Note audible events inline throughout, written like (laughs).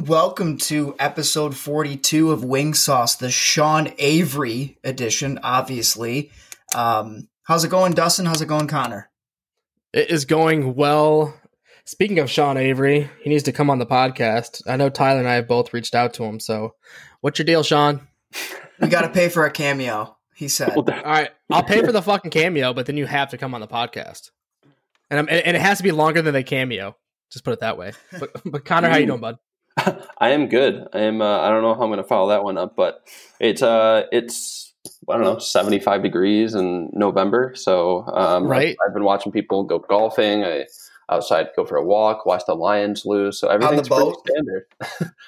Hello and welcome to episode 42 of Wing Sauce, the Sean Avery edition, obviously. Um, how's it going, Dustin? How's it going, Connor? It is going well. Speaking of Sean Avery, he needs to come on the podcast. I know Tyler and I have both reached out to him. So, what's your deal, Sean? We got to pay for a cameo, he said. All right, (laughs) I'll pay for the fucking cameo, but then you have to come on the podcast, and I'm, and it has to be longer than the cameo. Just put it that way. But, but Connor, how you doing, bud? (laughs) I am good. I am. Uh, I don't know how I'm going to follow that one up, but it's uh, it's I don't know, 75 degrees in November. So um, Right. I've been watching people go golfing. I outside go for a walk, watch the Lions lose. So everything's pretty standard.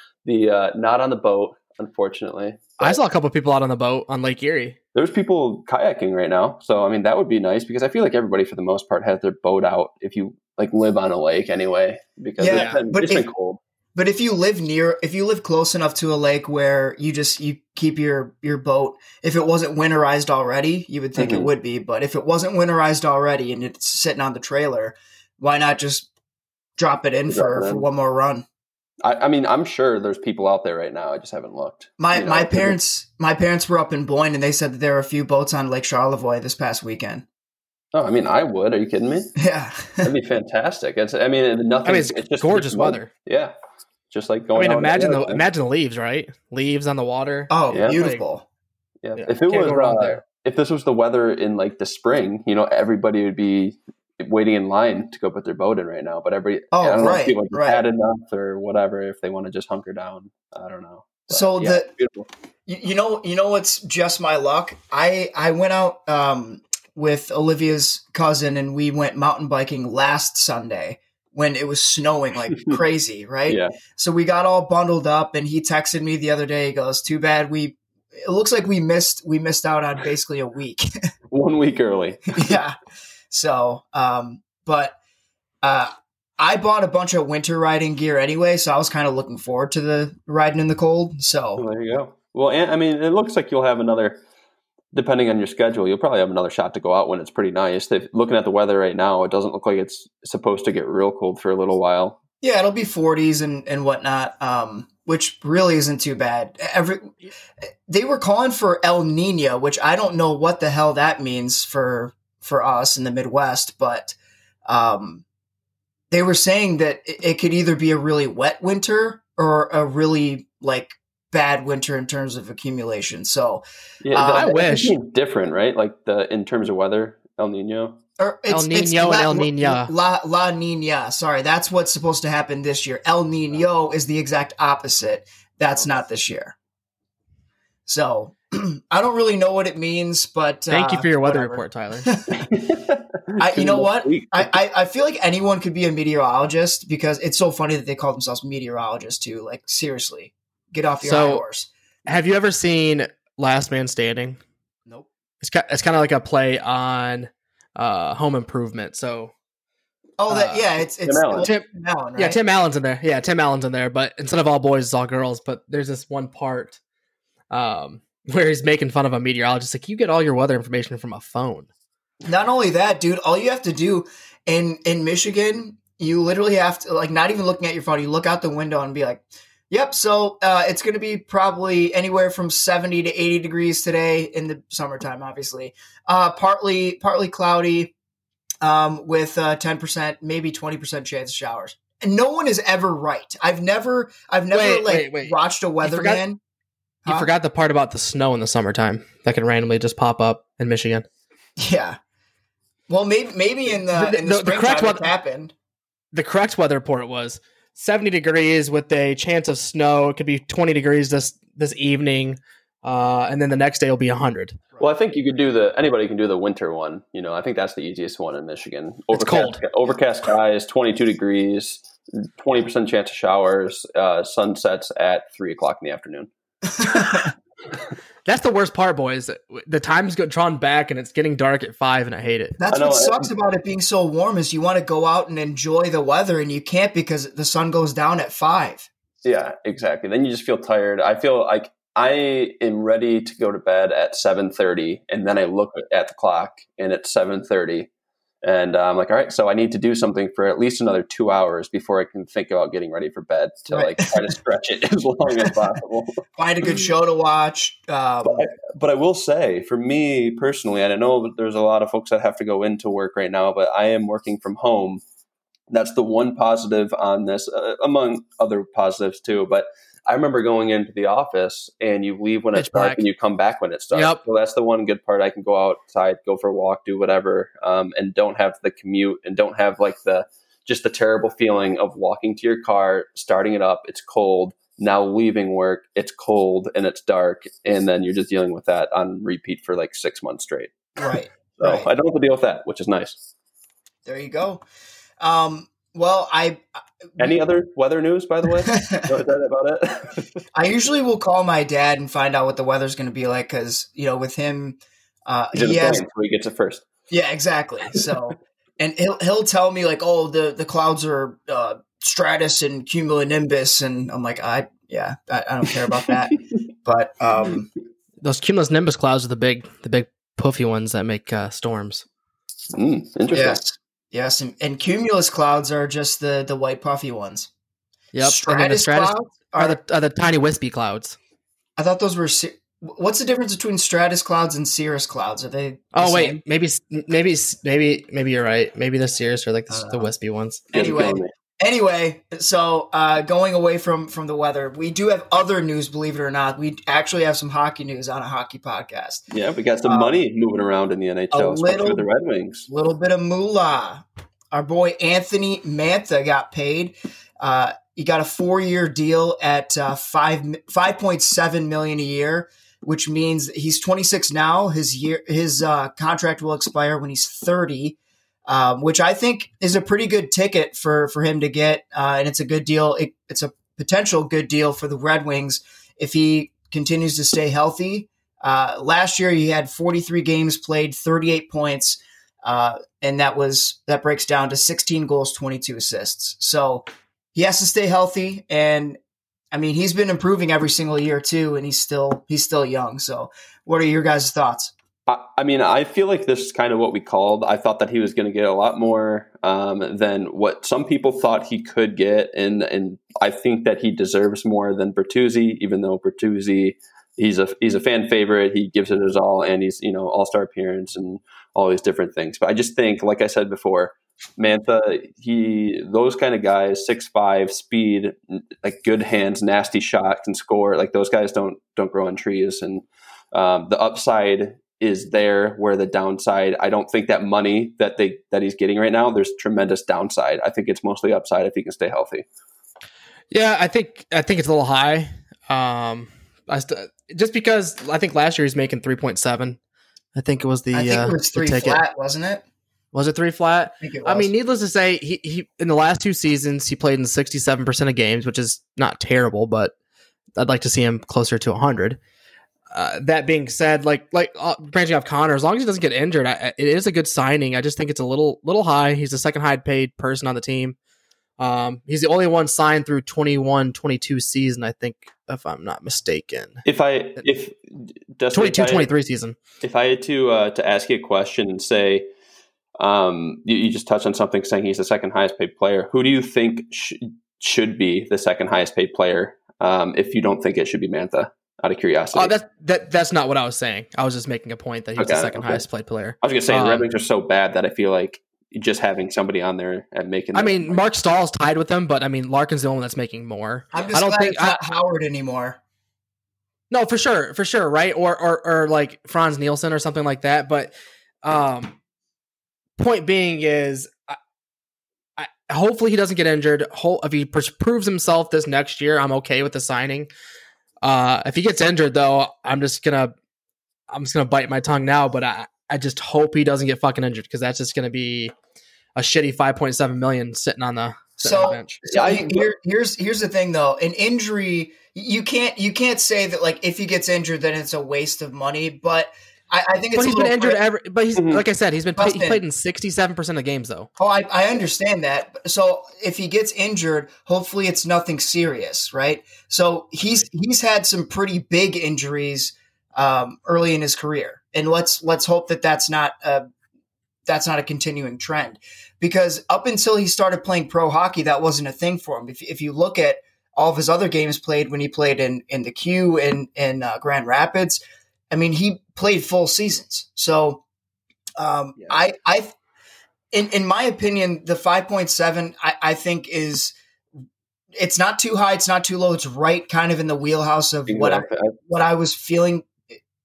(laughs) the uh, not on the boat, unfortunately. I saw a couple people out on the boat on Lake Erie. There's people kayaking right now, so I mean that would be nice because I feel like everybody for the most part has their boat out if you like live on a lake anyway because Yeah, it's been, but it's if- been cold. But if you live near, if you live close enough to a lake where you just you keep your your boat, if it wasn't winterized already, you would think it Mhm. would be. But if it wasn't winterized already and it's sitting on the trailer, why not just drop it in Drop for it in. for one more run? I, I mean, I'm sure there's people out there right now. I just haven't looked. My You know, my it's- parents my parents were up in Boyne and they said that there were a few boats on Lake Charlevoix this past weekend. Oh, I mean, I would. Are you kidding me? (laughs) Yeah. That'd be fantastic. It's. I mean, (laughs) nothing. I mean, it's, just gorgeous weather. Yeah, just like going. I mean, out imagine the anywhere. imagine the leaves, right? Leaves on the water. oh, Yeah. beautiful. Yeah. Yeah, If it can't was, go wrong uh, there. if this was the weather in like the spring, you know, everybody would be waiting in line to go put their boat in right now. But every, Oh, I don't know right, if people have right. had enough or whatever. If they want to just hunker down, I don't know. But, So yeah, the- beautiful. You, you know, you know what's just my luck. I I went out um, with Olivia's cousin, and we went mountain biking last Sunday when it was snowing like (laughs) crazy, right? Yeah. So we got all bundled up, and he texted me the other day. He goes, "Too bad we." It looks like we missed we missed out on basically a week. (laughs) one week early. (laughs) yeah. So, um, but uh, I bought a bunch of winter riding gear anyway, so I was kind of looking forward to the riding in the cold. So Well, there you go. Well, and, I mean, it looks like you'll have another, depending on your schedule, you'll probably have another shot to go out when it's pretty nice. If, looking at the weather right now, it doesn't look like it's supposed to get real cold for a little while. Yeah, it'll be 40s and, and whatnot, um, which really isn't too bad. Every they were calling for El Nino, which I don't know what the hell that means for for us in the Midwest, but um, they were saying that it, it could either be a really wet winter or a really like bad winter in terms of accumulation. So, Yeah, Uh, the- I wish. it's different, right? Like the in terms of weather, El Nino. or it's, El it's Niño and El Niña. La, La Nina. Sorry, that's what's supposed to happen this year. El Nino is the exact opposite. That's not this year. So (clears throat) I don't really know what it means, but Thank you uh, for your weather whatever. report, Tyler. (laughs) I, you know what? I, I, I feel like anyone could be a meteorologist because it's so funny that they call themselves meteorologists too. Like seriously, get off your So- high horse. Have you ever seen Last Man Standing? Nope. It's ki- it's kind of like a play on uh, Home Improvement. So Oh, that Uh, yeah, it's it's Tim Allen. Tim, Tim Allen, right? yeah, Tim Allen's in there. Yeah, Tim Allen's in there, but instead of all boys, it's all girls. But there's this one part um, where he's making fun of a meteorologist. Like, you get all your weather information from a phone. Not only that, dude, all you have to do in in Michigan, you literally have to like not even looking at your phone. You look out the window and be like, "Yep, so uh, it's going to be probably anywhere from seventy to eighty degrees today in the summertime, obviously. Uh, partly partly cloudy, um, with ten percent, maybe twenty percent chance of showers." And no one is ever right. I've never I've never Wait, like wait, wait. watched a weatherman. You Huh? forgot the part about the snow in the summertime that can randomly just pop up in Michigan. Yeah. Well, maybe maybe in the The- in the, the- correct it weather- happened. The correct weather report was 70 degrees with a chance of snow. It could be 20 degrees this this evening, uh, and then the next day will be 100. Well, I think you could do the anybody can do the winter one. You know, I think that's the easiest one in Michigan. It's cold. Overcast skies, twenty two degrees, twenty percent chance of showers. Uh, sunsets at three o'clock in the afternoon. (laughs) (laughs) That's the worst part, boys. The time's got drawn back and it's getting dark at five, and I hate it. That's know, what sucks about it being so warm is you want to go out and enjoy the weather and you can't because the sun goes down at five. Yeah, exactly. Then you just feel tired. I feel like I am ready to go to bed at seven thirty, and then I look at the clock and it's seven thirty, And uh, I'm like, all right, so I need to do something for at least another two hours before I can think about getting ready for bed to Right. like try to stretch it (laughs) as long as possible. (laughs) Find a good show to watch. Um, But I, but I will say, for me personally, and I know that there's a lot of folks that have to go into work right now, but I am working from home. That's the one positive on this, uh, among other positives too. But I remember going into the office and you leave when it's Pitch dark black. and you come back when it's dark. Yep. So that's the one good part. I can go outside, go for a walk, do whatever, um, and don't have the commute and don't have like the just the terrible feeling of walking to your car, starting it up, it's cold, now leaving work, it's cold and it's dark, and then you're just dealing with that on repeat for like six months straight. right. So Right. I don't have to deal with that, which is nice. There you go. Um, well, I Any other weather news, by the way? (laughs) About it? (laughs) I usually will call my dad and find out what the weather's going to be like because you know with him, uh, He's he has plane, he gets it first. yeah exactly. So (laughs) and he'll he'll tell me like oh the the clouds are uh, stratus and cumulonimbus and I'm like I yeah I, I don't care about that. but um, Those cumulus nimbus clouds are the big, the big puffy ones that make uh, storms. Mm, interesting. yes yes and, and cumulus clouds are just the the white puffy ones. Yep. and the Stratus, stratus clouds are are, the, are the tiny wispy clouds. I thought those were. What's the difference between stratus clouds and cirrus clouds? Are they? the Oh wait, same? maybe maybe maybe maybe you're right. Maybe the Cirrus are like the, the Uh, wispy ones. You guys are Anyway, killing me. Anyway, so uh, going away from from the weather, we do have other news. Believe it or not, we actually have some hockey news on a hockey podcast. yeah, we got some um, money moving around in the NHL, especially little- with the Red Wings. A little bit of moolah. Our boy Anthony Mantha got paid. Uh, he got a four year deal at uh, five five point seven million a year, which means he's twenty six now. His year his uh, contract will expire when he's thirty. Um, which I think is a pretty good ticket for for him to get, uh, and it's a good deal. It, it's a potential good deal for the Red Wings if he continues to stay healthy. Uh, last year, he had 43 games played, 38 points, uh, and that was that breaks down to 16 goals, 22 assists. So he has to stay healthy, and I mean he's been improving every single year too, and he's still he's still young. So, what are your guys' thoughts? I, mean, I feel like this is kind of what we called. I thought that he was going to get a lot more um, than what some people thought he could get, and and I think that he deserves more than Bertuzzi. Even though Bertuzzi, he's a he's a fan favorite, he gives it his all, and he's you know all star appearance and all these different things. But I just think, like I said before, Mantha, he those kind of guys, six five, speed, like good hands, nasty shot, can score. Like those guys don't don't grow on trees, and um, the upside is there where the downside i don't think that money that they that he's getting right now there's tremendous downside i think it's mostly upside if he can stay healthy Yeah, I think I think it's a little high. Um, I st- just because I think last year he's making three point seven. I think it was the I think uh, it was the three ticket. flat, wasn't it? Was it three flat? I think it I mean, needless to say, he, he in the last two seasons he played in sixty seven percent of games, which is not terrible, but I'd like to see him closer to hundred. Uh, that being said, like like uh, branching off Connor, as long as he doesn't get injured, I, it is a good signing. I just think it's a little little high. He's the second high paid person on the team. Um, he's the only one signed through 21-22 season, I think, if I'm not mistaken. if i if Dustin, 22 if I- 23 season. if i had to uh, to ask you a question and say um you, you just touched on something saying he's the second highest paid player who do you think sh- should be the second highest paid player um if you don't think it should be mantha out of curiosity Oh, that's that that's not what I was saying. I was just making a point that he was the second okay. highest played player. i was gonna say the red um, wings are so bad that i feel like just having somebody on there and making I them- mean, Marc Staal's tied with them, but I mean, Larkin's the only one that's making more. I'm just I don't think it's not Howard anymore. No, for sure, for sure, right? Or or or like Frans Nielsen or something like that. But um, point being is, I, I, hopefully he doesn't get injured. Ho- if he pr- proves himself this next year, I'm okay with the signing. Uh, if he gets injured, though, I'm just gonna, I'm just gonna bite my tongue now. But I, I just hope he doesn't get fucking injured because that's just gonna be a shitty 5.7 million sitting on the, sitting on So- the bench. So I- here, here's here's the thing though, an injury you can't you can't say that like if he gets injured then it's a waste of money. But I, I think it's But a he's been injured every. But he's Mhm. like I said, he's been he played in 67 percent of games though. Oh, I, I understand that. So if he gets injured, hopefully it's nothing serious, right? So he's he's had some pretty big injuries um, early in his career, and let's let's hope that that's not a that's not a continuing trend because up until he started playing pro hockey, that wasn't a thing for him. If, if you look at all of his other games played when he played in, in the Q and in uh, Grand Rapids, I mean, he played full seasons. So um, yeah. I, I, in, in my opinion, the 5.7, I, I think is, it's not too high. It's not too low. It's right kind of in the wheelhouse of exactly. what I, what I was feeling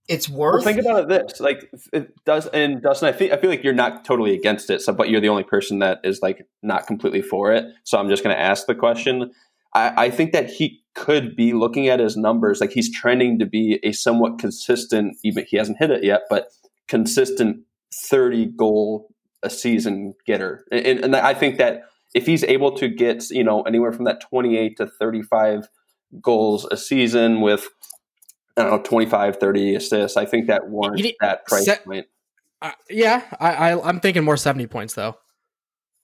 it's worth. Well, think about it this like it does and Dustin. I think I feel like you're not totally against it, so but you're the only person that is like not completely for it. So I'm just going to ask the question. I, I think that he could be looking at his numbers like he's trending to be a somewhat consistent. Even he hasn't hit it yet, but consistent 30 goal a season getter, and, and I think that if he's able to get you know anywhere from that 28 to 35 goals a season with I don't know, 25, 30 assists. I think that warrants need, that price set, point. Uh, yeah, I, I, am thinking more 70 points, though.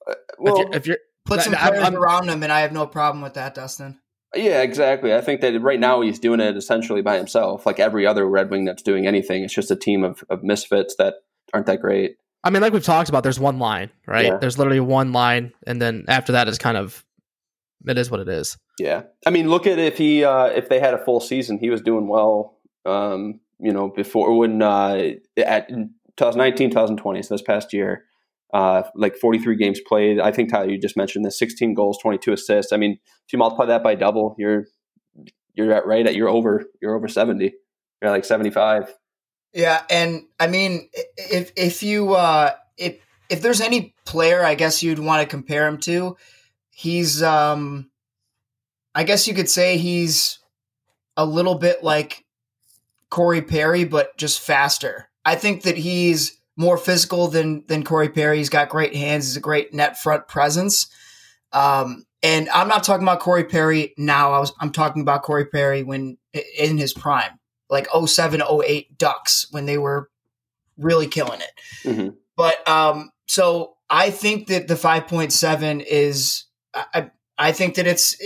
Uh, well, if you're, if you're put some players I'm, around him, and I have no problem with that, Dustin. Yeah, exactly. I think that right now he's doing it essentially by himself, like every other Red Wing that's doing anything. It's just a team of, of misfits that aren't that great. I mean, like we've talked about, there's one line, right? Yeah. There's literally one line, and then after that is kind of it is what it is. Yeah, I mean, look at if he uh, if they had a full season, he was doing well. Um, you know, before when uh, at 2019, 2020, so this past year, uh, like 43 games played. I think Tyler, you just mentioned the 16 goals, 22 assists. I mean, if you multiply that by double, you're you're at right at you're over you're over 70. You're like 75. Yeah, and I mean, if if you uh, if if there's any player, I guess you'd want to compare him to, he's um I guess you could say he's a little bit like Corey Perry, but just faster. I think that he's more physical than than Corey Perry. He's got great hands. He's a great net front presence. Um, and I'm not talking about Corey Perry now. I was I'm talking about Corey Perry when in his prime, like 07, 08 Ducks when they were really killing it. Mm-hmm. But um, so I think that the 5.7 is I I think that it's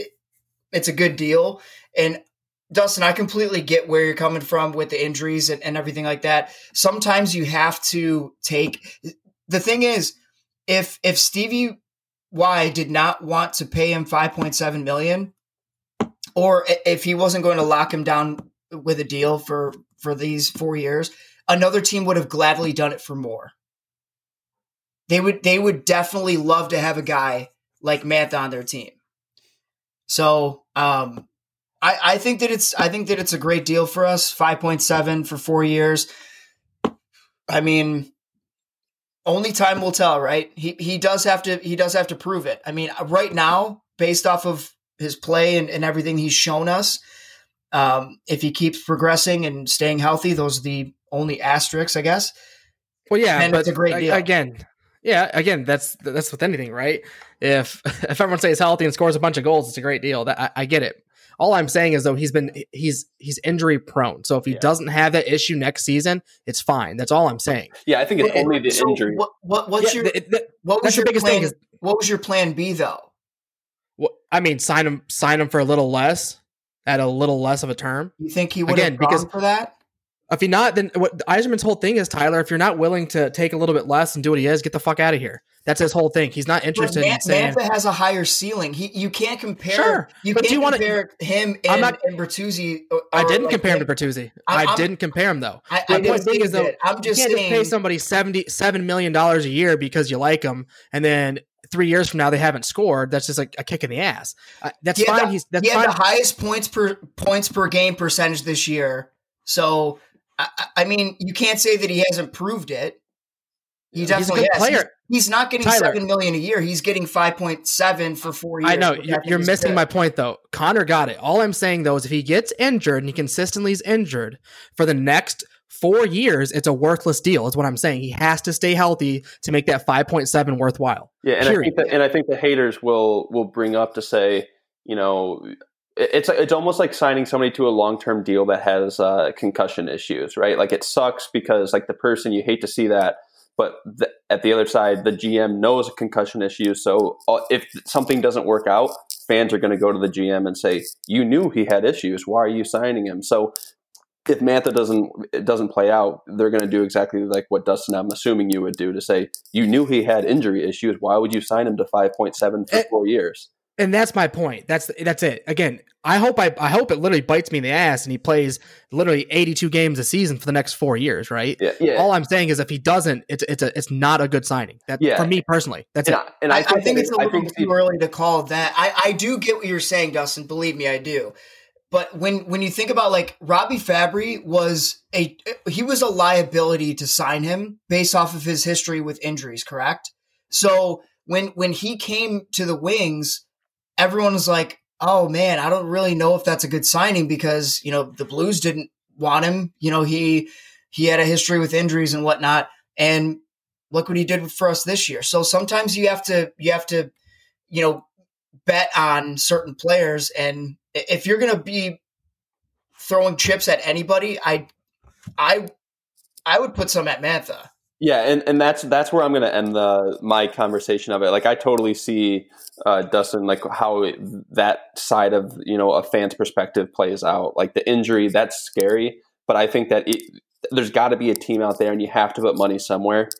it's a good deal. And Dustin, I completely get where you're coming from with the injuries and, and everything like that. Sometimes you have to take the thing is if if Stevie Y did not want to pay him 5.7 million, or if he wasn't going to lock him down with a deal for for these four years, another team would have gladly done it for more. They would they would definitely love to have a guy like Mantha on their team. So um, I, I think that it's I think that it's a great deal for us. Five point seven for four years. I mean, only time will tell, right? He he does have to he does have to prove it. I mean, right now, based off of his play and, and everything he's shown us, um, if he keeps progressing and staying healthy, those are the only asterisks, I guess. Well, yeah, and but it's a great deal. Again, yeah, again, that's that's with anything, right? If (laughs) if everyone stays healthy and scores a bunch of goals, it's a great deal. That I, I get it. All I'm saying is though he's been he's he's injury prone. So if he yeah. doesn't have that issue next season, it's fine. That's all I'm saying. Yeah, I think it's only the so injury. What, what what's yeah, your the, the, what was your biggest plan, thing is what was your plan B though? What, I mean, sign him sign him for a little less at a little less of a term. You think he would Again, have because, for that? If you're not, then what Yzerman's whole thing is Tyler. If you're not willing to take a little bit less and do what he is, get the fuck out of here. That's his whole thing. He's not interested Man- in saying Mantha has a higher ceiling. He you can't compare. Sure, you can't you compare wanna, him and, I'm not, and Bertuzzi. Or, I didn't like, compare him to Bertuzzi. I'm, I did not compare him though. I, I point being is though, I'm just you can't saying, just pay somebody seventy seven million dollars a year because you like him, and then three years from now they haven't scored. That's just like a kick in the ass. Uh, that's fine. The, He's that's he fine. had the highest points per points per game percentage this year. So I, I, mean, you can't say that he hasn't proved it. He definitely he's has. Player. He's, he's, not getting Tyler. seven million a year. He's getting five point seven for four years. I know you're, you're missing good. my point though. Connor got it. All I'm saying though is if he gets injured and he consistently is injured for the next four years, it's a worthless deal. Is what I'm saying. He has to stay healthy to make that five point seven worthwhile. Yeah, and Period. I think that, and I think the haters will will bring up to say, you know, it's it's almost like signing somebody to a long term deal that has uh, concussion issues, right? Like it sucks because like the person you hate to see that, but the, at the other side, the GM knows a concussion issue. So uh, if something doesn't work out, fans are going to go to the GM and say, "You knew he had issues. Why are you signing him?" So if Mantha doesn't it doesn't play out, they're going to do exactly like what Dustin I'm assuming you would do to say you knew he had injury issues. Why would you sign him to 5.7 for Eh, four years? And that's my point. That's that's it. Again, I hope I I hope it literally bites me in the ass and he plays literally 82 games a season for the next four years, right? Yeah, yeah. All I'm saying is if he doesn't, it's it's a it's not a good signing. That Yeah. for me personally, that's and it. I, and I, I I think, think, it's a little think too early to call that. I, I do get what you're saying, Dustin. Believe me, I do. But when when you think about like Robby Fabbri was a he was a liability to sign him based off of his history with injuries, correct? So when when he came to the Wings, everyone was like, "Oh man, I don't really know if that's a good signing because you know the Blues didn't want him. You know he he had a history with injuries and whatnot, and look what he did for us this year. So sometimes you have to you have to you know bet on certain players, and if you're to be throwing chips at anybody, I I I would put some at Mantha. Yeah, and, and that's that's where I'm going to end the my conversation of it. Like I totally see uh, Dustin like how it, that side of you know a fan's perspective plays out. Like the injury, that's scary, but I think that it, there's got to be a team out there, and you have to put money somewhere.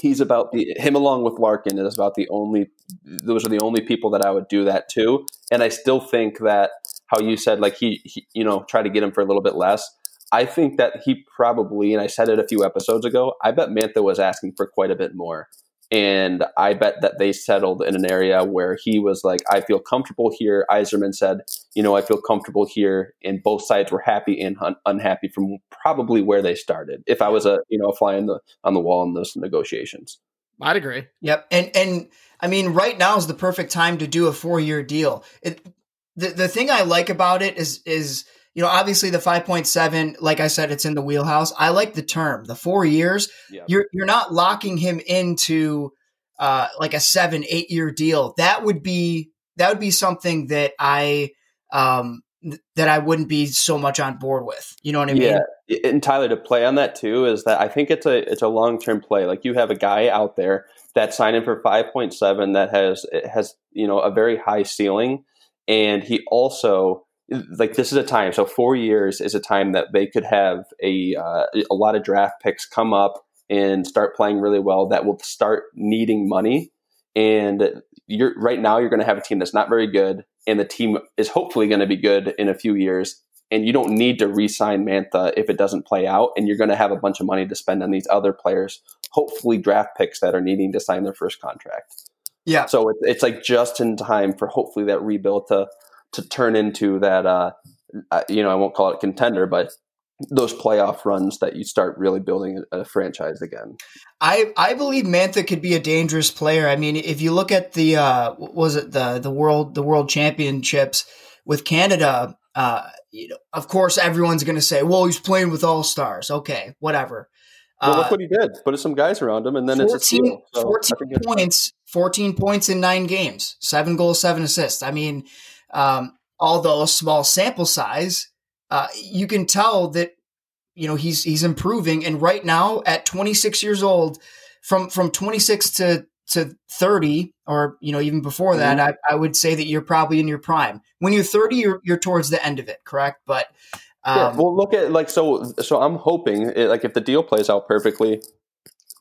He's about the him along with Larkin is about the only those are the only people that I would do that to, and I still think that how you said like he, he you know try to get him for a little bit less. I think that he probably, and I said it a few episodes ago, I bet Mantha was asking for quite a bit more. And I bet that they settled in an area where he was like, I feel comfortable here. Yzerman said, you know, I feel comfortable here. And both sides were happy and un- unhappy from probably where they started. If I was a, you know, a fly in the, on the wall in those negotiations. I'd agree. Yep, and and I mean, right now is the perfect time to do a four year deal. It, the the thing I like about it is is you know obviously the five point seven, like I said, it's in the wheelhouse. I like the term, the four years. Yeah. You're you're not locking him into uh, like a seven eight year deal. That would be that would be something that I um that I wouldn't be so much on board with. You know what I mean? Yeah, and Tyler to play on that too is that I think it's a it's a long term play. Like you have a guy out there that signed in for five point seven that has it has you know a very high ceiling, and he also like this is a time. So four years is a time that they could have a uh, a lot of draft picks come up and start playing really well. That will start needing money, and you're right now you're going to have a team that's not very good, and the team is hopefully going to be good in a few years and you don't need to re-sign Mantha if it doesn't play out, and you're going to have a bunch of money to spend on these other players, hopefully draft picks that are needing to sign their first contract. Yeah. So it's it's like just in time for hopefully that rebuild to to turn into that. Uh, uh, you know, I won't call it a contender, but those playoff runs that you start really building a, franchise again. I I believe Mantha could be a dangerous player. I mean, if you look at the uh, was it the the world the world championships with Canada, uh, you know, of course, everyone's going to say, "Well, he's playing with all stars." Okay, whatever. Well, Uh, look what he did. Put some guys around him, and then it's a 14, steal. So 14 points, 14 points in nine games, seven goals, seven assists. I mean, um, although a small sample size, uh, you can tell that, you know, he's, he's improving. And right now at 26 years old, from, from 26 to, to 30, or, you know, even before that, Mhm. I, I would say that you're probably in your prime. When you're 30, you're, you're towards the end of it. Correct. But, um, yeah, well, look at like so. So I'm hoping it, like if the deal plays out perfectly,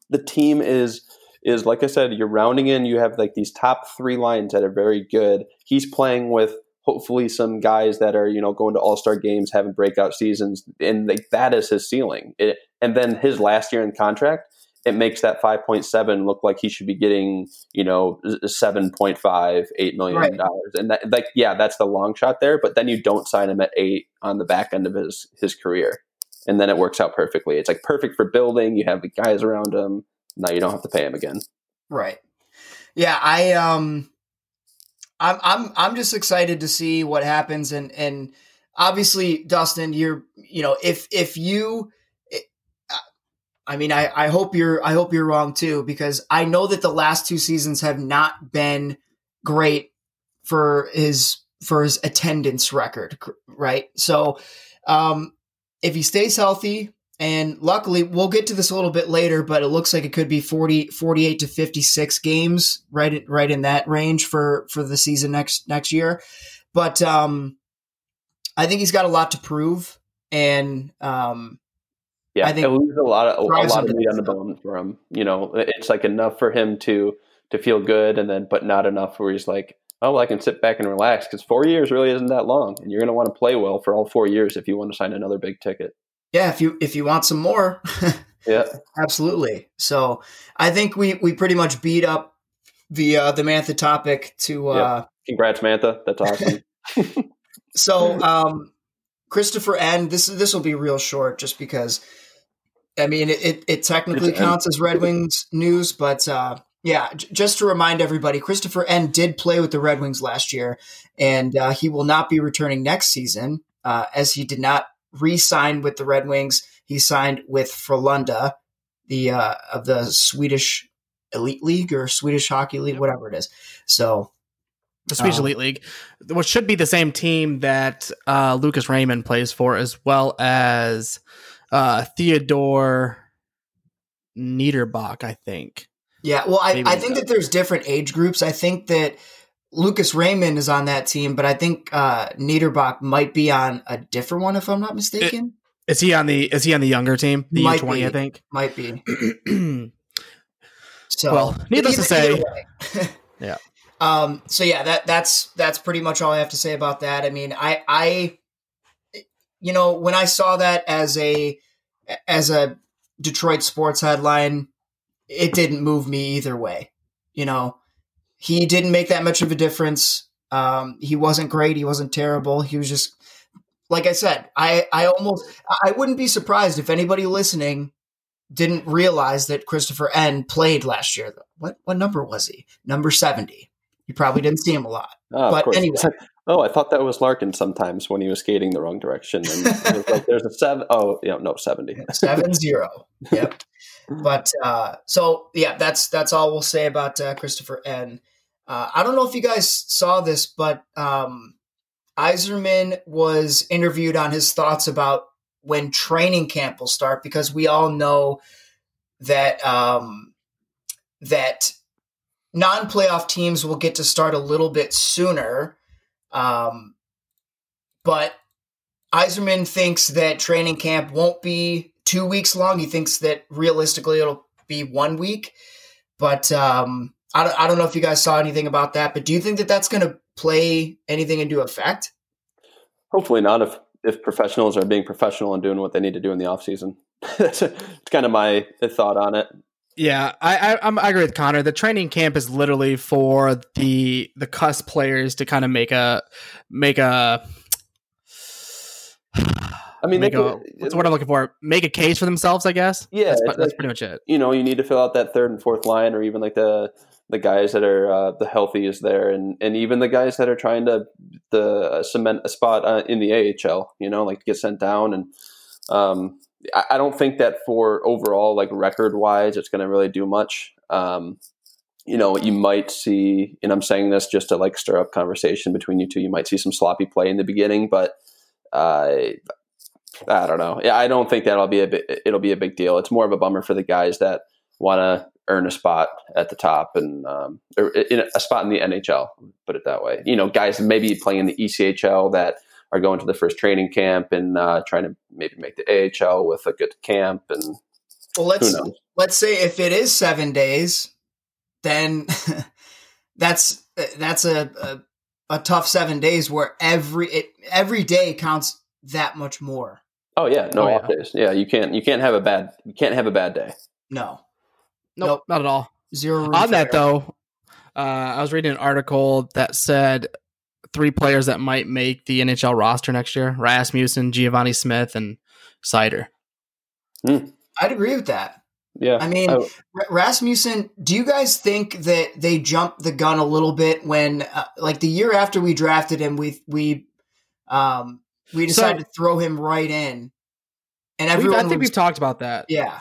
the team is is like I said, you're rounding in. You have like these top three lines that are very good. He's playing with hopefully some guys that are you know going to All Star games, having breakout seasons, and like that is his ceiling. It, and then his last year in contract, it makes that 5.7 look like he should be getting you know 7.5 8 million Right. dollars and that like yeah that's the long shot there but then you don't sign him at 8 on the back end of his his career and then it works out perfectly it's like perfect for building you have the guys around him now you don't have to pay him again Right. Yeah, I um I'm I'm I'm just excited to see what happens and and obviously Dustin you're you know if if you I mean I I hope you're I hope you're wrong too because I know that the last two seasons have not been great for his for his attendance record, right? So um if he stays healthy, and luckily, we'll get to this a little bit later, but it looks like it could be 40, 48 to 56 games, right, in- right in that range for, for the season next, next year. But, um, I think he's got a lot to prove. and um, Yeah, I think it leaves a lot of a lot of to meat on the bone for him. You know, it's like enough for him to to feel good, and then but not enough where he's like, oh, well, I can sit back and relax because four years really isn't that long, and you're going to want to play well for all four years if you want to sign another big ticket. Yeah, if you if you want some more, (laughs) Yeah, absolutely. So I think we we pretty much beat up the uh, the Mantha topic to uh, congrats, Mantha. That's awesome. (laughs) (laughs) So, um, Christoffer Ehn. This this will be real short, just because. I mean, it it, it technically counts as Red Wings news, but uh, yeah, j- just to remind everybody, Christoffer Ehn. did play with the Red Wings last year, and uh, he will not be returning next season, uh, as he did not re-sign with the Red Wings. He signed with Frölunda, the uh, of the Swedish Elite League or Swedish Hockey League, whatever it is. So the Swedish Um, Elite League, which should be the same team that uh, Lucas Raymond plays for, as well as uh, Theodor Niederbach, I think. Yeah, well, I, Maybe I think that there's different age groups. I think that Lucas Raymond is on that team, but I think uh, Niederbach might be on a different one, if I'm not mistaken. Is he on the Is he on the younger team, the Might twenty? be. I think. might be. (clears throat) So, Well, needless to say- (laughs) Yeah. (laughs) Um. So yeah, that that's that's pretty much all I have to say about that. I mean, I I, you know, when I saw that as a as a Detroit sports headline, it didn't move me either way. You know, he didn't make that much of a difference. Um, he wasn't great. He wasn't terrible. He was just like I said. I I almost I wouldn't be surprised if anybody listening didn't realize that Christoffer Ehn played last year. What what number was he? Number seventy. You probably didn't see him a lot. (laughs) Oh, But anyway. (laughs) Oh, I thought that was Larkin sometimes when he was skating the wrong direction. And like, there's a seven. (laughs) Oh, yeah, no, 70. Seven zero. Yep. But uh, so yeah, that's that's all we'll say about uh, Christoffer Ehn. Uh, I don't know if you guys saw this, but um, Yzerman was interviewed on his thoughts about when training camp will start because we all know that um, that non-playoff teams will get to start a little bit sooner. Um, but Yzerman thinks that training camp won't be two weeks long. He thinks that realistically it'll be one week. But um, I, don't, I don't know if you guys saw anything about that. But do you think that that's going to play anything into effect? Hopefully not if, if professionals are being professional and doing what they need to do in the offseason. (laughs) That's it's kind of my thought on it. Yeah, I, I I'm, I agree with Connor. The training camp is literally for the the cuss players to kind of make a make a. I mean, make they a, could- what's the word I'm looking for? Make a case for themselves, I guess. Yeah, that's, that's like- pretty much it. you know, you need to fill out that third and fourth line, or even like the the guys that are uh, the healthiest there, and and even the guys that are trying to the cement a spot uh, in the AHL. You know, like get sent down, and um, I, I don't think that for overall like record wise, it's going to really do much. Um, you know, you might see, and I'm saying this just to like stir up conversation between you two. You might see some sloppy play in the beginning, but uh, I don't know. Yeah, I don't think that'll be a big, it'll be a big deal. It's more of a bummer for the guys that want to earn a spot at the top and um, or in a spot in the NHL. Put it that way. You know, guys maybe playing in the ECHL that are going to the first training camp and uh, trying to maybe make the AHL with a good camp and Well, let's knows. let's say if it is seven days, then (laughs) that's that's a, a a tough seven days where every it, every day counts that much more. Oh yeah, no Oh, yeah. off days. Yeah, you can't you can't have a bad you can't have a bad day. No, Nope, Nope. not at all. zero. room On for that error. though, uh, I was reading an article that said three players that might make the NHL roster next year: Rasmussen, Givani Smith, and Seider. I'd agree with that. Yeah, I mean, I- R- Rasmussen, do you guys think that they jumped the gun a little bit when, uh, like, the year after we drafted him, we we um we decided to throw him right in, and everyone I think was, we've talked about that. yeah,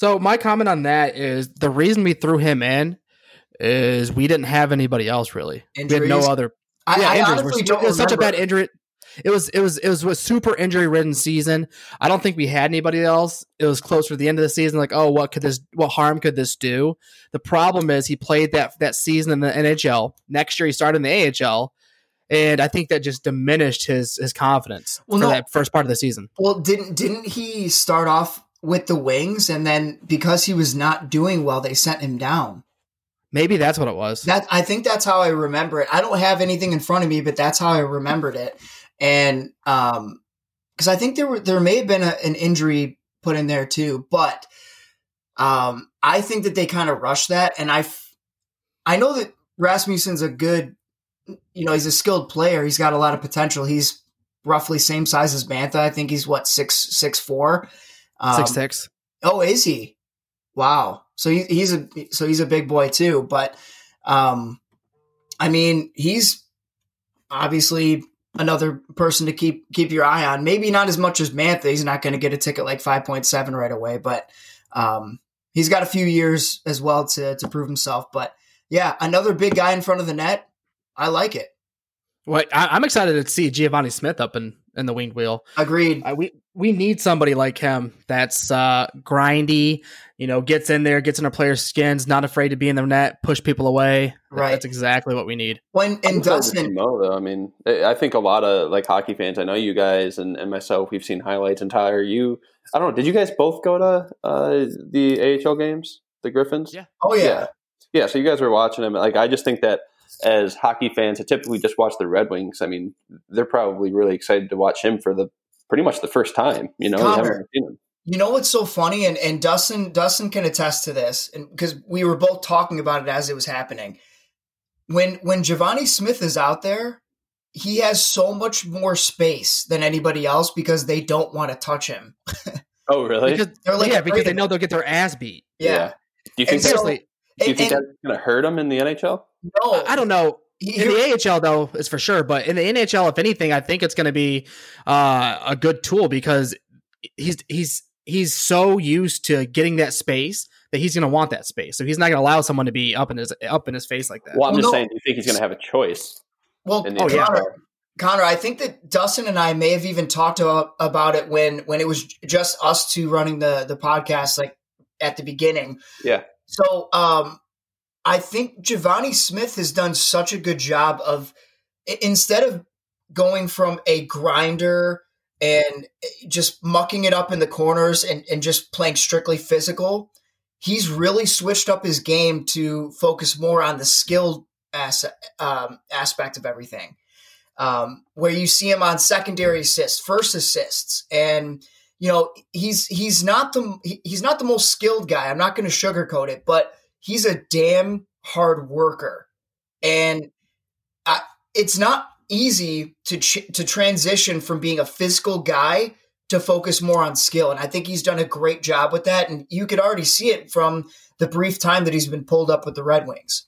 So my comment on that is the reason we threw him in is we didn't have anybody else really. We had no other. I, yeah, I injuries. honestly We're- don't it was such a bad injury. It was it was it was a super injury ridden season. I don't think we had anybody else. It was close to the end of the season. Like, oh, what could this? What harm could this do? The problem is he played that that season in the NHL. Next year he started in the AHL, and I think that just diminished his his confidence Well, for no. that first part of the season. Well, didn't didn't he start off with the wings, and then because he was not doing well, they sent him down. Maybe that's what it was. That I think that's how I remember it. I don't have anything in front of me, but that's how I remembered it. And um, because I think there were there may have been a, an injury put in there too, but um, I think that they kind of rushed that, and I f- I know that Rasmussen's a good, you know, he's a skilled player. He's got a lot of potential. He's roughly same size as Mantha. I think he's what six six four. Um, Six six. Oh, is he? Wow. So he, he's a so he's a big boy too. But um, I mean, he's obviously another person to keep keep your eye on. Maybe not as much as Mantha. He's not going to get a ticket like five point seven right away, but um, he's got a few years as well to to prove himself. But yeah, another big guy in front of the net. I like it. What I, I'm excited to see Givani Smith up in in the winged wheel. Agreed. Uh, we we need somebody like him that's uh, grindy. You know, gets in there, gets in a player's skins, not afraid to be in the net, push people away. Right. That's exactly what we need. When I'm and excited Dustin, Mo, though. I mean, I I think a lot of like hockey fans. I know you guys and, and myself. We've seen highlights. And Tyler, you, I don't know. Did you guys both go to uh, the AHL games, the Griffins? Yeah. oh yeah, yeah. So you guys were watching them. Like, I just think that as hockey fans, that typically just watch the Red Wings. I mean, they're probably really excited to watch him for the pretty much the first time. You know, Connor. haven't seen him. You know what's so funny, and and Dustin Dustin can attest to this, and because we were both talking about it as it was happening. When when Givani Smith is out there, he has so much more space than anybody else because they don't want to touch him. (laughs) Oh, really? Because, They're like yeah, because they know they'll get their ass beat. Yeah, Do you think And so- Seriously, do you and- think and- that's going to hurt him in the NHL? no, I don't know. He- In the AHL though, is for sure, but in the NHL, if anything, I think it's going to be uh, a good tool because he's he's he's so used to getting that space that he's going to want that space. So he's not going to allow someone to be up in his up in his face like that. Well, I'm Well, just no. saying. Do you think he's going to have a choice? Well, in the Oh, yeah. Connor, Connor, I think that Dustin and I may have even talked about, about it when when it was just us two running the the podcast, like at the beginning. Yeah. So, um, I think Givani Smith has done such a good job of instead of going from a grinder and just mucking it up in the corners and, and just playing strictly physical, he's really switched up his game to focus more on the skilled as, um, aspect of everything. Um, where you see him on secondary assists, first assists, and you know he's he's not the he's not the most skilled guy. I'm not going to sugarcoat it, but he's a damn hard worker, and I, it's not easy to ch- to transition from being a physical guy to focus more on skill. And I think he's done a great job with that. And you could already see it from the brief time that he's been pulled up with the Red Wings.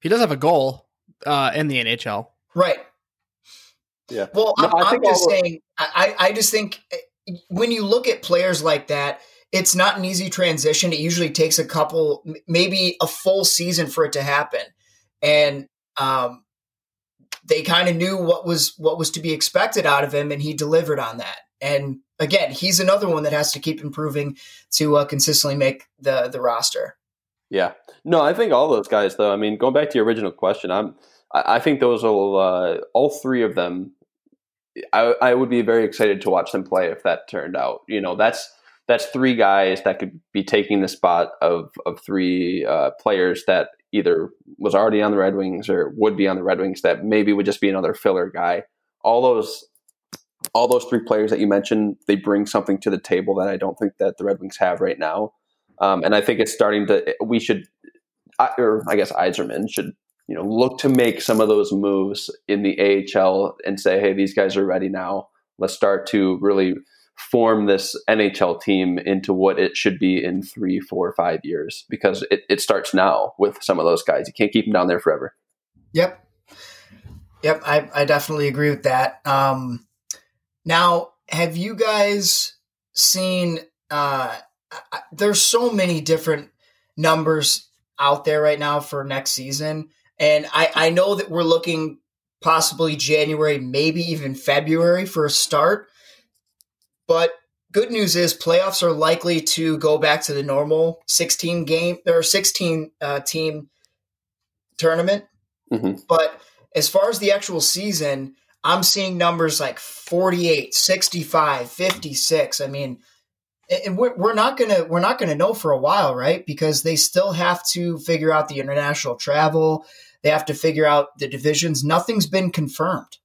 He does have a goal uh, in the NHL. Right. Yeah. Well, No, I'm, I I'm just saying. I, I just think eh, when you look at players like that, it's not an easy transition. It usually takes a couple, maybe a full season for it to happen, and um, they kind of knew what was what was to be expected out of him, and he delivered on that. And again, he's another one that has to keep improving to uh, consistently make the the roster. Yeah. No, I think all those guys, though. I mean, going back to your original question, I'm. I think those will. Uh, all three of them. I, I would be very excited to watch them play if that turned out. You know, that's that's three guys that could be taking the spot of of three uh, players that either was already on the Red Wings or would be on the Red Wings that maybe would just be another filler guy. All those all those three players that you mentioned, they bring something to the table that I don't think that the Red Wings have right now. Um, and I think it's starting to. We should, or I guess Yzerman should, you know, look to make some of those moves in the AHL and say, hey, these guys are ready now. Let's start to really form this NHL team into what it should be in three, four, five years because it, it starts now with some of those guys. You can't keep them down there forever. Yep. Yep, I, I definitely agree with that. Um, now, have you guys seen? Uh, I- there's so many different numbers out there right now for next season, and I, I know that we're looking possibly January, maybe even February for a start. But good news is playoffs are likely to go back to the normal 16 game or 16 uh, team tournament Mhm. but as far as the actual season, I'm seeing numbers like 48, 65, 56. I mean, and we're, we're not gonna we're not gonna know for a while, right? Because they still have to figure out the international travel. They have to figure out the divisions. Nothing's been confirmed.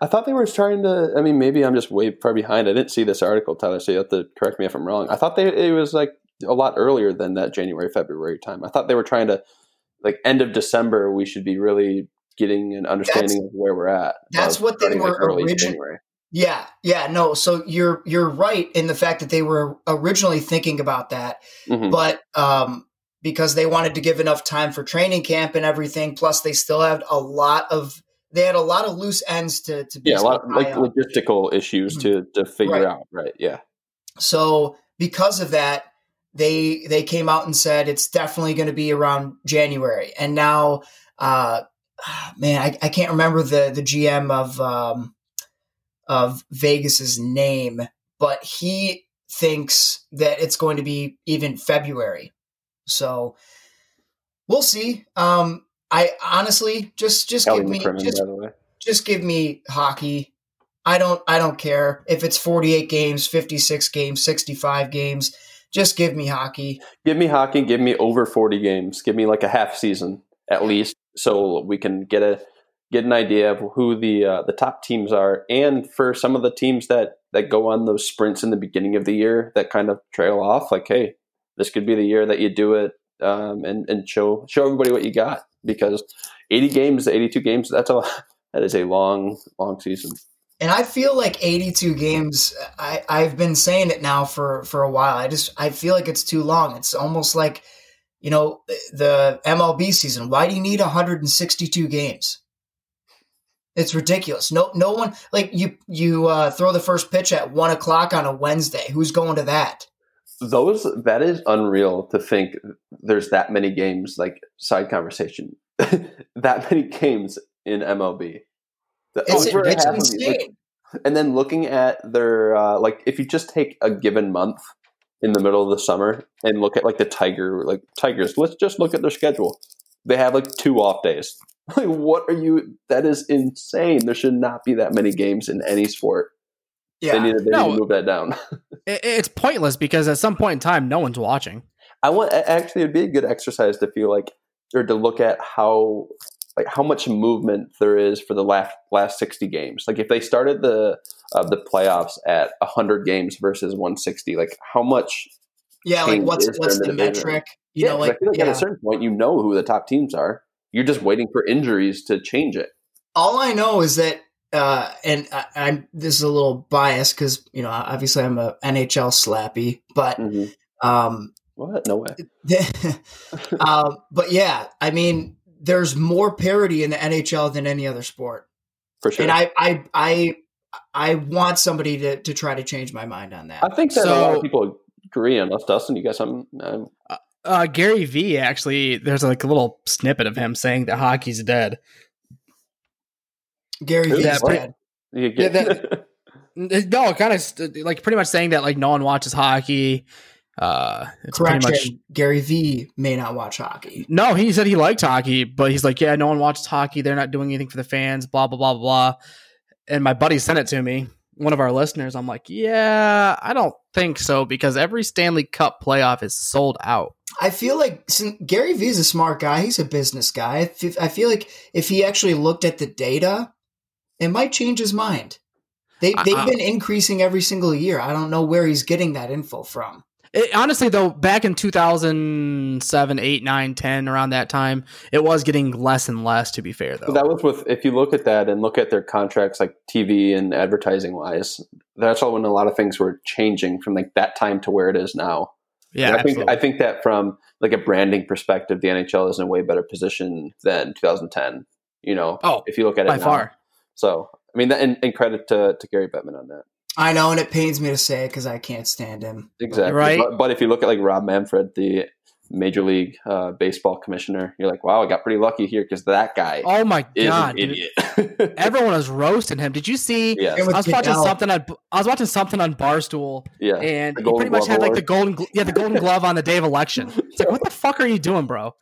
I thought they were trying to. I mean, maybe I'm just way far behind. I didn't see this article, Tyler. So you have to correct me if I'm wrong. I thought they it was like a lot earlier than that January February time. I thought they were trying to like end of December. We should be really getting an understanding That's- of where we're at. that's what they like, were early origin- January. Yeah, yeah, no. So you're you're right in the fact that they were originally thinking about that, Mhm. but um, because they wanted to give enough time for training camp and everything, plus they still had a lot of they had a lot of loose ends to to Yeah, a lot basically like logistical issues to to figure Right. out. Right. Yeah. So because of that, they they came out and said it's definitely going to be around January. And now, uh, man, I, I can't remember the the GM of um, of Vegas's name, but he thinks that it's going to be even February. So we'll see. Um, I honestly just just Kelly give me McCrimmon, just by the way. just give me hockey. I don't I don't care if it's 48 games, 56 games, 65 games. Just give me hockey. Give me hockey. Give me over forty games. Give me like a half season at least, so we can get a get an idea of who the uh, the top teams are, and for some of the teams that that go on those sprints in the beginning of the year that kind of trail off. Like, hey, this could be the year that you do it, um, and and show show everybody what you got because eighty games, eighty two games. That's a (laughs) that is a long long season. And I feel like 82 games I I've been saying it now for for a while. I just I feel like it's too long. It's almost like you know the MLB season. Why do you need 162 games? It's ridiculous. No, no one like you. You uh, throw the first pitch at one o'clock on a Wednesday. Who's going to that? Those that is unreal to think there's that many games like side conversation (laughs) that many games in mlb It's, over it's of like, insane. and then looking at their uh, like if you just take a given month in the middle of the summer and look at like the tiger like tigers let's just look at their schedule. They have like two off days. (laughs) Like what are you that is insane. There should not be that many games in any sport yeah. they need, to- they No. need to move that down (laughs) It, it's pointless because at some point in time, no one's watching. I want actually it'd be a good exercise to feel like or to look at how like how much movement there is for the last last 60 games. Like if they started the uh, the playoffs at 100 games versus 160, like how much Yeah, like what's what's the in the division? metric? You know, 'cause like I feel like at a certain point you know who the top teams are. You're just waiting for injuries to change it. all I know is that, uh, and I, I'm this is a little biased because you know obviously I'm a NHL slappy, but Mhm. um, What? No way. (laughs) um, but yeah, I mean, there's more parity in the NHL than any other sport, For sure. and I, I, I, I want somebody to to try to change my mind on that. I think that a lot So- of people agree. on Unless Dustin, you got something? Um, Uh, Gary Vee actually, there's like a little snippet of him saying that hockey's dead. Gary Vee Yeah, is pretty- dead. you get, that- (laughs) No, kind of like pretty much saying that like no one watches hockey. Uh, it's Correction: pretty much Gary Vee may not watch hockey. no. He said he liked hockey, but he's like, yeah, no one watches hockey. They're not doing anything for the fans. Blah blah blah blah. blah. And my buddy sent it to me. One of our listeners. I'm like, yeah, I don't think so because every Stanley Cup playoff is sold out. I feel like since Gary is a smart guy. He's a business guy. I feel like if he actually looked at the data, it might change his mind. They, they've I- been increasing every single year. I don't know where he's getting that info from. It, honestly, though, back in 2007, 8, 9, 10, around that time, it was getting less and less, to be fair, though. But that was with if you look at that and look at their contracts like TV and advertising wise, that's all when a lot of things were changing from like that time to where it is now. yeah, And I think. I think that from like a branding perspective, the NHL is in a way better position than 2010. You know, oh, if you look at it by now. far. So I mean, and, and credit to, to Gary Bettman on that. I know, and it pains me to say it because I can't stand him. Exactly. Right. But, but if you look at like Rob Manfred, the Major League uh, Baseball commissioner, you're like, wow, I got pretty lucky here because that guy Oh, my is God. an idiot. (laughs) Everyone was roasting him. Did you see? yes. I was watching Goodell. something on I was watching something on Barstool, Yeah. and he pretty much Glove had like the golden yeah the golden (laughs) glove on the day of election. It's like, what the fuck are you doing, bro?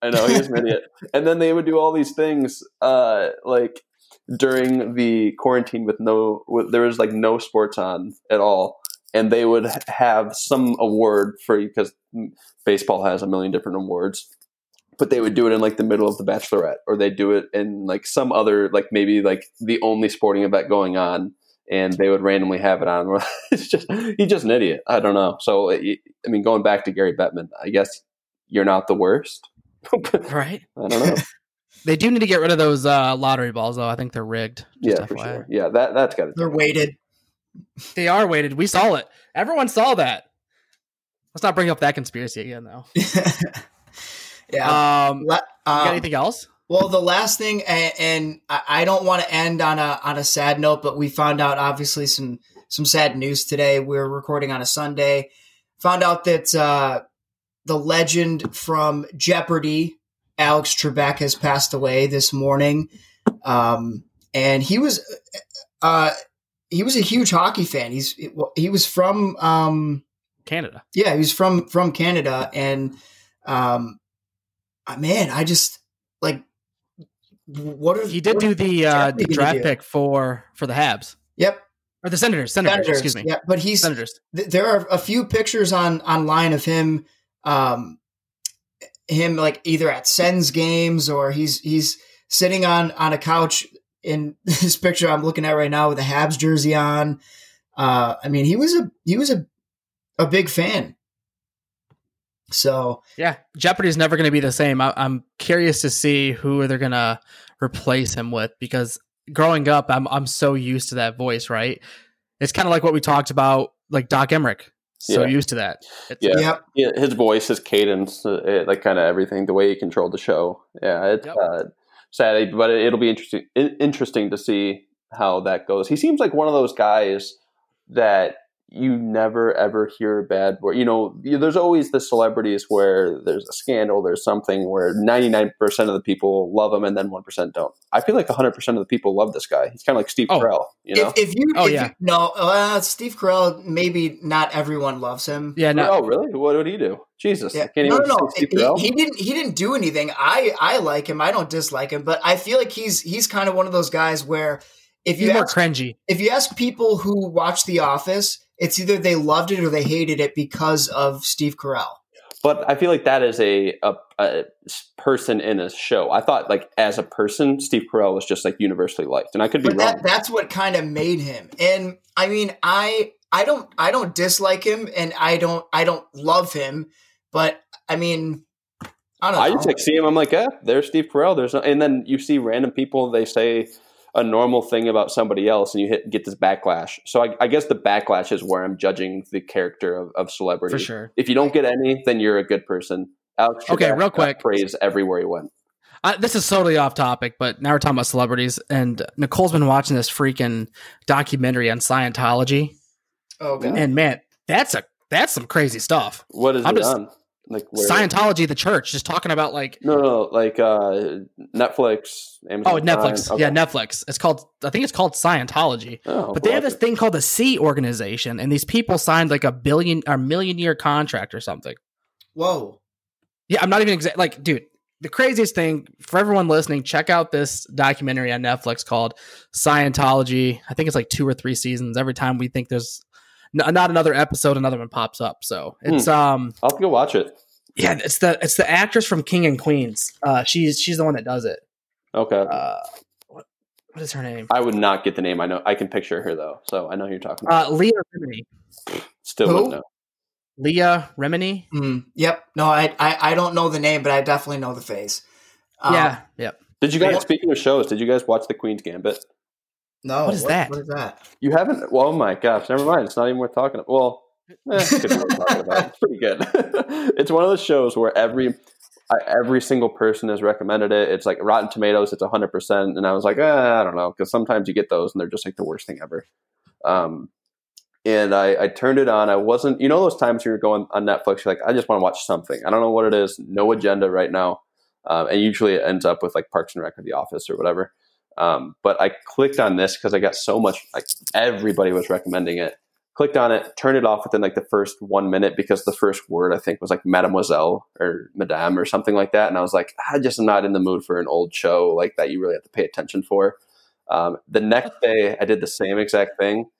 I know he's an idiot. And then they would do all these things, uh, like during the quarantine with no, with, there was like no sports on at all, and they would have some award for you because baseball has a million different awards. But they would do it in like the middle of the Bachelorette, or they'd do it in like some other, like maybe like the only sporting event going on, and they would randomly have it on. (laughs) it's just he's just an idiot. I don't know. So I mean, going back to Gary Bettman, I guess you're not the worst. (laughs) right? I don't know. (laughs) They do need to get rid of those uh, lottery balls, though. I think they're rigged. yeah, just for FYI. sure. Yeah, that that's got to. Be. They're weighted. They are weighted. We saw it. Everyone saw that. Let's not bring up that conspiracy again, though. (laughs) yeah. Um, La- you got um, anything else? Well, the last thing, and, and I I don't want to end on a on a sad note, but we found out obviously some some sad news today. We're recording on a Sunday. Found out that uh, the legend from Jeopardy, Alex Trebek, has passed away this morning, um, and he was uh, he was a huge hockey fan. He's he was from um, Canada. yeah, he was from from Canada, and um, uh, man, I just like what are He did do the uh, the draft do? pick for for the Habs Yep, or the Senators. Senators. Senators. Excuse me. Yeah, but he's Senators. th- there are a few pictures on online of him, um, him like either at Sens games or he's he's sitting on on a couch in (laughs) this picture I'm looking at right now with a Habs jersey on. Uh, I mean, he was a he was a a big fan. So Yeah, Jeopardy is never going to be the same. I, I'm curious to see who they're going to replace him with because growing up, I'm I'm so used to that voice. Right? It's kind of like what we talked about, like Doc Emrick. So Yeah. used to that. It's, Yeah. yep, Yeah, his voice, his cadence, uh, it, like kind of everything, the way he controlled the show. Yeah, it's Yep. uh, sad, but it, it'll be interesting. in- Interesting to see how that goes. He seems like one of those guys that you never ever hear bad word. You know, there's always the celebrities where there's a scandal, there's something where 99% of the people love him and then 1% don't. I feel like 100% of the people love this guy. He's kind of like Steve Oh. Carell, you know? if, if you Oh, if yeah. you, no uh, Steve Carell maybe not everyone loves him. yeah. No, oh, really? What did he do? Jesus, Yeah. can't No, even no, no. Steve He, he didn't. He didn't do anything. I I like him. I don't dislike him, but I feel like he's he's kind of one of those guys where if you more ask, cringy. if you ask people who watch The Office, it's either they loved it or they hated it because of Steve Carell. but I feel like that is a, a, a person in a show. I thought like as a person, Steve Carell was just like universally liked, and I could be But wrong. that, that's what kind of made him. And I mean, I I don't I don't dislike him, and I don't I don't love him, but I mean, I don't know. I just like see him. I'm like, eh, there's Steve Carell. There's no, and then you see random people. They say a normal thing about somebody else, and you hit get this backlash. So I, I guess the backlash is where I'm judging the character of, of celebrity. For sure. If you don't get any, then you're a good person. Alex Okay, Trebek real quick. praise everywhere he went. Uh, this is totally off topic, but now we're talking about celebrities, and Nicole's been watching this freaking documentary on Scientology, oh god. and man, that's a that's some crazy stuff. What is I'm it just- on? Like where? Scientology, the church, just talking about like No, no, like uh, Netflix, Amazon. oh Netflix, Prime. yeah, Okay. Netflix. It's called I think it's called Scientology. Oh, But they have this thing called the Sea Organization, and these people signed like a billion or million year contract or something. Whoa. Yeah, I'm not even exa- like, dude. The craziest thing for everyone listening, check out this documentary on Netflix called Scientology. I think it's like two or three seasons. Every time we think there's n- not another episode, another one pops up. So it's um I'll go watch it. yeah, it's the it's the actress from King and Queens. Uh, she's she's the one that does it. Okay. Uh, what what is her name? I would not get the name. I know. I can picture her though, so I know who you're talking about. Uh, Leah Remini. Still who? wouldn't know. Leah Remini. Mm, yep. No, I, I I don't know the name, but I definitely know the face. Um, yeah, yep. Did you guys? Yeah. Speaking of shows, did you guys watch The Queen's Gambit? No. What is that? What is that? You haven't? Well, oh my gosh, never mind. It's not even worth talking. About. Well, eh, it could be worth talking about. It's pretty good. (laughs) it's one of those shows where every every single person has recommended it. It's like Rotten Tomatoes. It's hundred percent, and I was like, eh, I don't know, because sometimes you get those and they're just like the worst thing ever. Um, and I, I turned it on. I wasn't, you know, those times you're going on Netflix, you're like, I just want to watch something. I don't know what it is. No agenda right now. Um, and usually it ends up with like Parks and Rec or The Office or whatever. Um, but I clicked on this because I got so much, like everybody was recommending it. clicked on it, turned it off within like the first one minute because the first word I think was like Mademoiselle or Madame or something like that, and I was like, I just am not in the mood for an old show like that. You really have to pay attention for. Um, the next day, I did the same exact thing,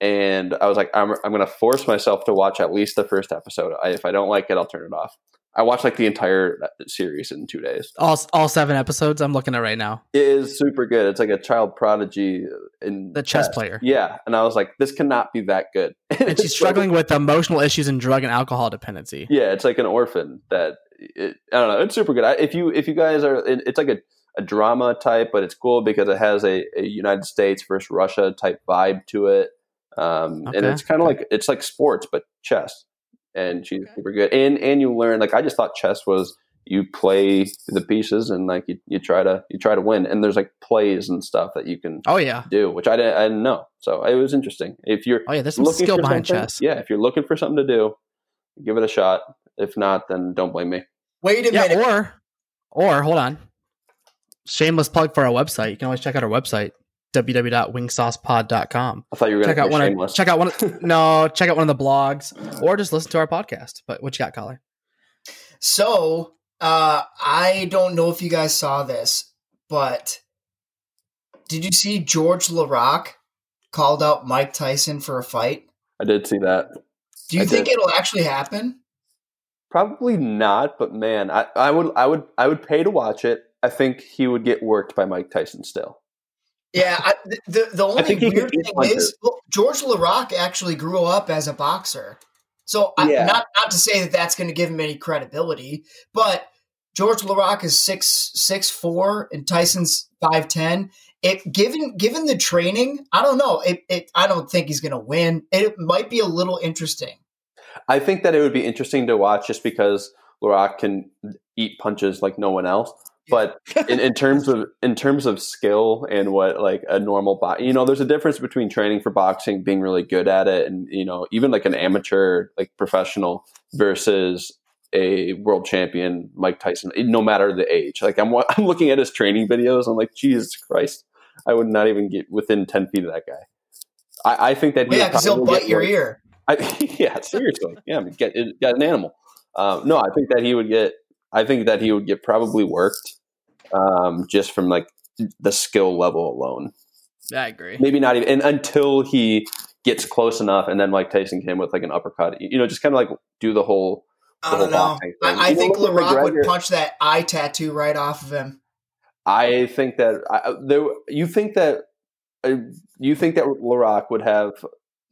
and I was like, I'm, I'm going to force myself to watch at least the first episode. I, if I don't like it, I'll turn it off. I watched like the entire uh, series in two days. All all seven episodes. I'm looking at right now. It is super good. It's like a child prodigy in The chess player. Yeah, and I was like, this cannot be that good. (laughs) And she's struggling with emotional issues and drug and alcohol dependency. yeah, it's like an orphan that it, I don't know. It's super good. I, if you if you guys are, it, it's like a, a drama type, but it's cool because it has a, a United States versus Russia type vibe to it, um, and it's kind of like it's like sports but chess. And she's Okay. super good, and and you learn like I just thought chess was you play the pieces and like you, you try to you try to win, and there's like plays and stuff that you can Oh yeah. do, which I didn't, I didn't know. So it was interesting. If you're Oh yeah. There's some looking skill for behind chess. Yeah, if you're looking for something to do, give it a shot. If not, then don't blame me. Wait a Yeah. minute. Or or hold on. Shameless plug for our website. You can always check out our website www.wingsaucepod.com. I thought you were going Check to out one. shameless. Of, check out one. Of, (laughs) no, check out one of the blogs, or just listen to our podcast. But what you got, Collar? So, uh, I don't know if you guys saw this, but did you see George Laraque called out Mike Tyson for a fight? I did see that. Do you I think did. it'll actually happen? Probably not, but man, I, I would, I would, I would pay to watch it. I think he would get worked by Mike Tyson still. Yeah, I, the- the only weird thing punches. is well, George Laraque actually grew up as a boxer. So I, Yeah. not not to say that that's going to give him any credibility, but George Laraque is six six four and Tyson's five ten. It given given the training, I don't know. It, it I don't think he's going to win. It might be a little interesting. I think that it would be interesting to watch just because Laraque can eat punches like no one else. But in, in terms of in terms of skill and what like a normal box, you know, there's a difference between training for boxing, being really good at it, and you know, even like an amateur, like professional, versus a world champion, Mike Tyson. No matter the age, like I'm (laughs) I'm looking at his training videos, I'm like, Jesus Christ, I would not even get within ten feet of that guy. I, I think that he yeah, because he'll bite your like- ear. I, (laughs) yeah, seriously. Yeah, I mean, get get an animal. Um, no, I think that he would get. I think that he would get probably worked, um, just from like the skill level alone. I agree. Maybe not even and until he gets close enough, and then like Tyson came with like an uppercut. You know, just kind of like do the whole. I don't whole know. thing. I, I You know, think look at Laraque would punch that eye tattoo right off of him. I think that I, there. You think that. Uh, you think that Laraque would have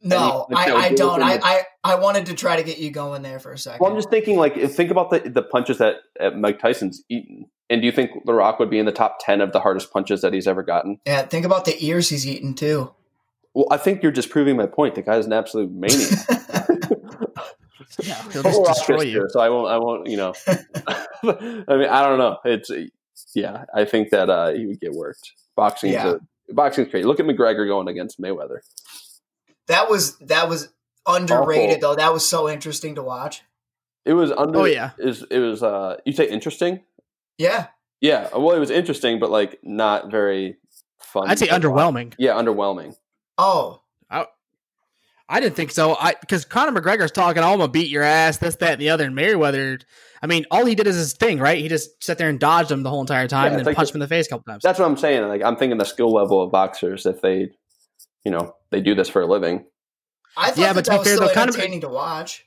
No, I, no, I do don't. I, I, I wanted to try to get you going there for a second. Well, I'm just thinking, like, think about the the punches that uh, Mike Tyson's eaten, and do you think The Rock would be in the top ten of the hardest punches that he's ever gotten? yeah, think about the ears he's eaten too. Well, I think you're just proving my point. The guy's an absolute maniac. (laughs) Yeah, he'll just destroy is you. So I won't. I won't. You know. (laughs) I mean, I don't know. It's yeah. I think that uh, he would get worked. Boxing. Yeah. A, boxing's crazy. Look at McGregor going against Mayweather. That was that was underrated Awful. though. That was so interesting to watch. It was under. Oh yeah. Is it was. Uh, you say interesting? Yeah, Yeah. Well, it was interesting, but like not very fun. I'd say to watch. underwhelming. Yeah, underwhelming. Oh, I didn't think so. I because Conor McGregor's talking, oh, I'm gonna beat your ass, this, that, and the other. And Merriweather, I mean, all he did is his thing, right? He just sat there and dodged him the whole entire time Yeah, and then like punched the- him in the face a couple times. That's what I'm saying. Like I'm thinking the skill level of boxers if they, you know, they do this for a living. I thought Yeah, that, but to that be was fair, still though, Conor- entertaining to watch.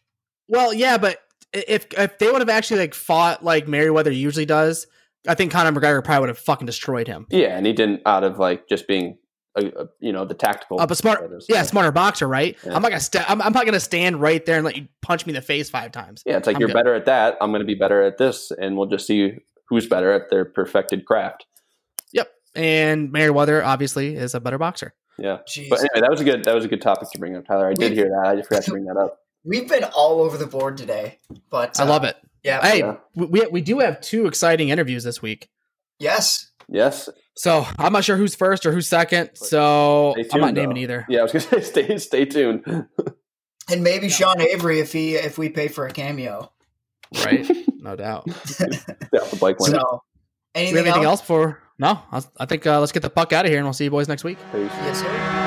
Well, yeah, but if if they would have actually like fought like Merriweather usually does, I think Conor McGregor probably would have fucking destroyed him. Yeah, and he didn't out of like just being, a, a, you know, the tactical. Uh, but smart, fighters. yeah, smarter boxer, right? Yeah. I'm not gonna sta- I'm, I'm not gonna stand right there and let you punch me in the face five times. Yeah, it's like I'm you're good. better at that. I'm going to be better at this, and we'll just see who's better at their perfected craft. Yep, and Merriweather obviously is a better boxer. Yeah. Jeez, But anyway, that was a good that was a good topic to bring up, Tyler. I did We- hear that. I just forgot to bring that up. we've been all over the board today, but I uh, love it. Yeah, Hey, Yeah. we we do have two exciting interviews this week. yes, Yes. So I'm not sure who's first or who's second. So Stay I'm not naming though. either. Yeah, I was going (laughs) to say stay stay tuned. and maybe Sean Avery if he if we pay for a cameo. Right? (laughs) No doubt. Yeah, the bike (laughs) one. So, anything, anything else? else for? No, I, I think uh, let's get the puck out of here and we'll see you boys next week. Peace. Yes, sir.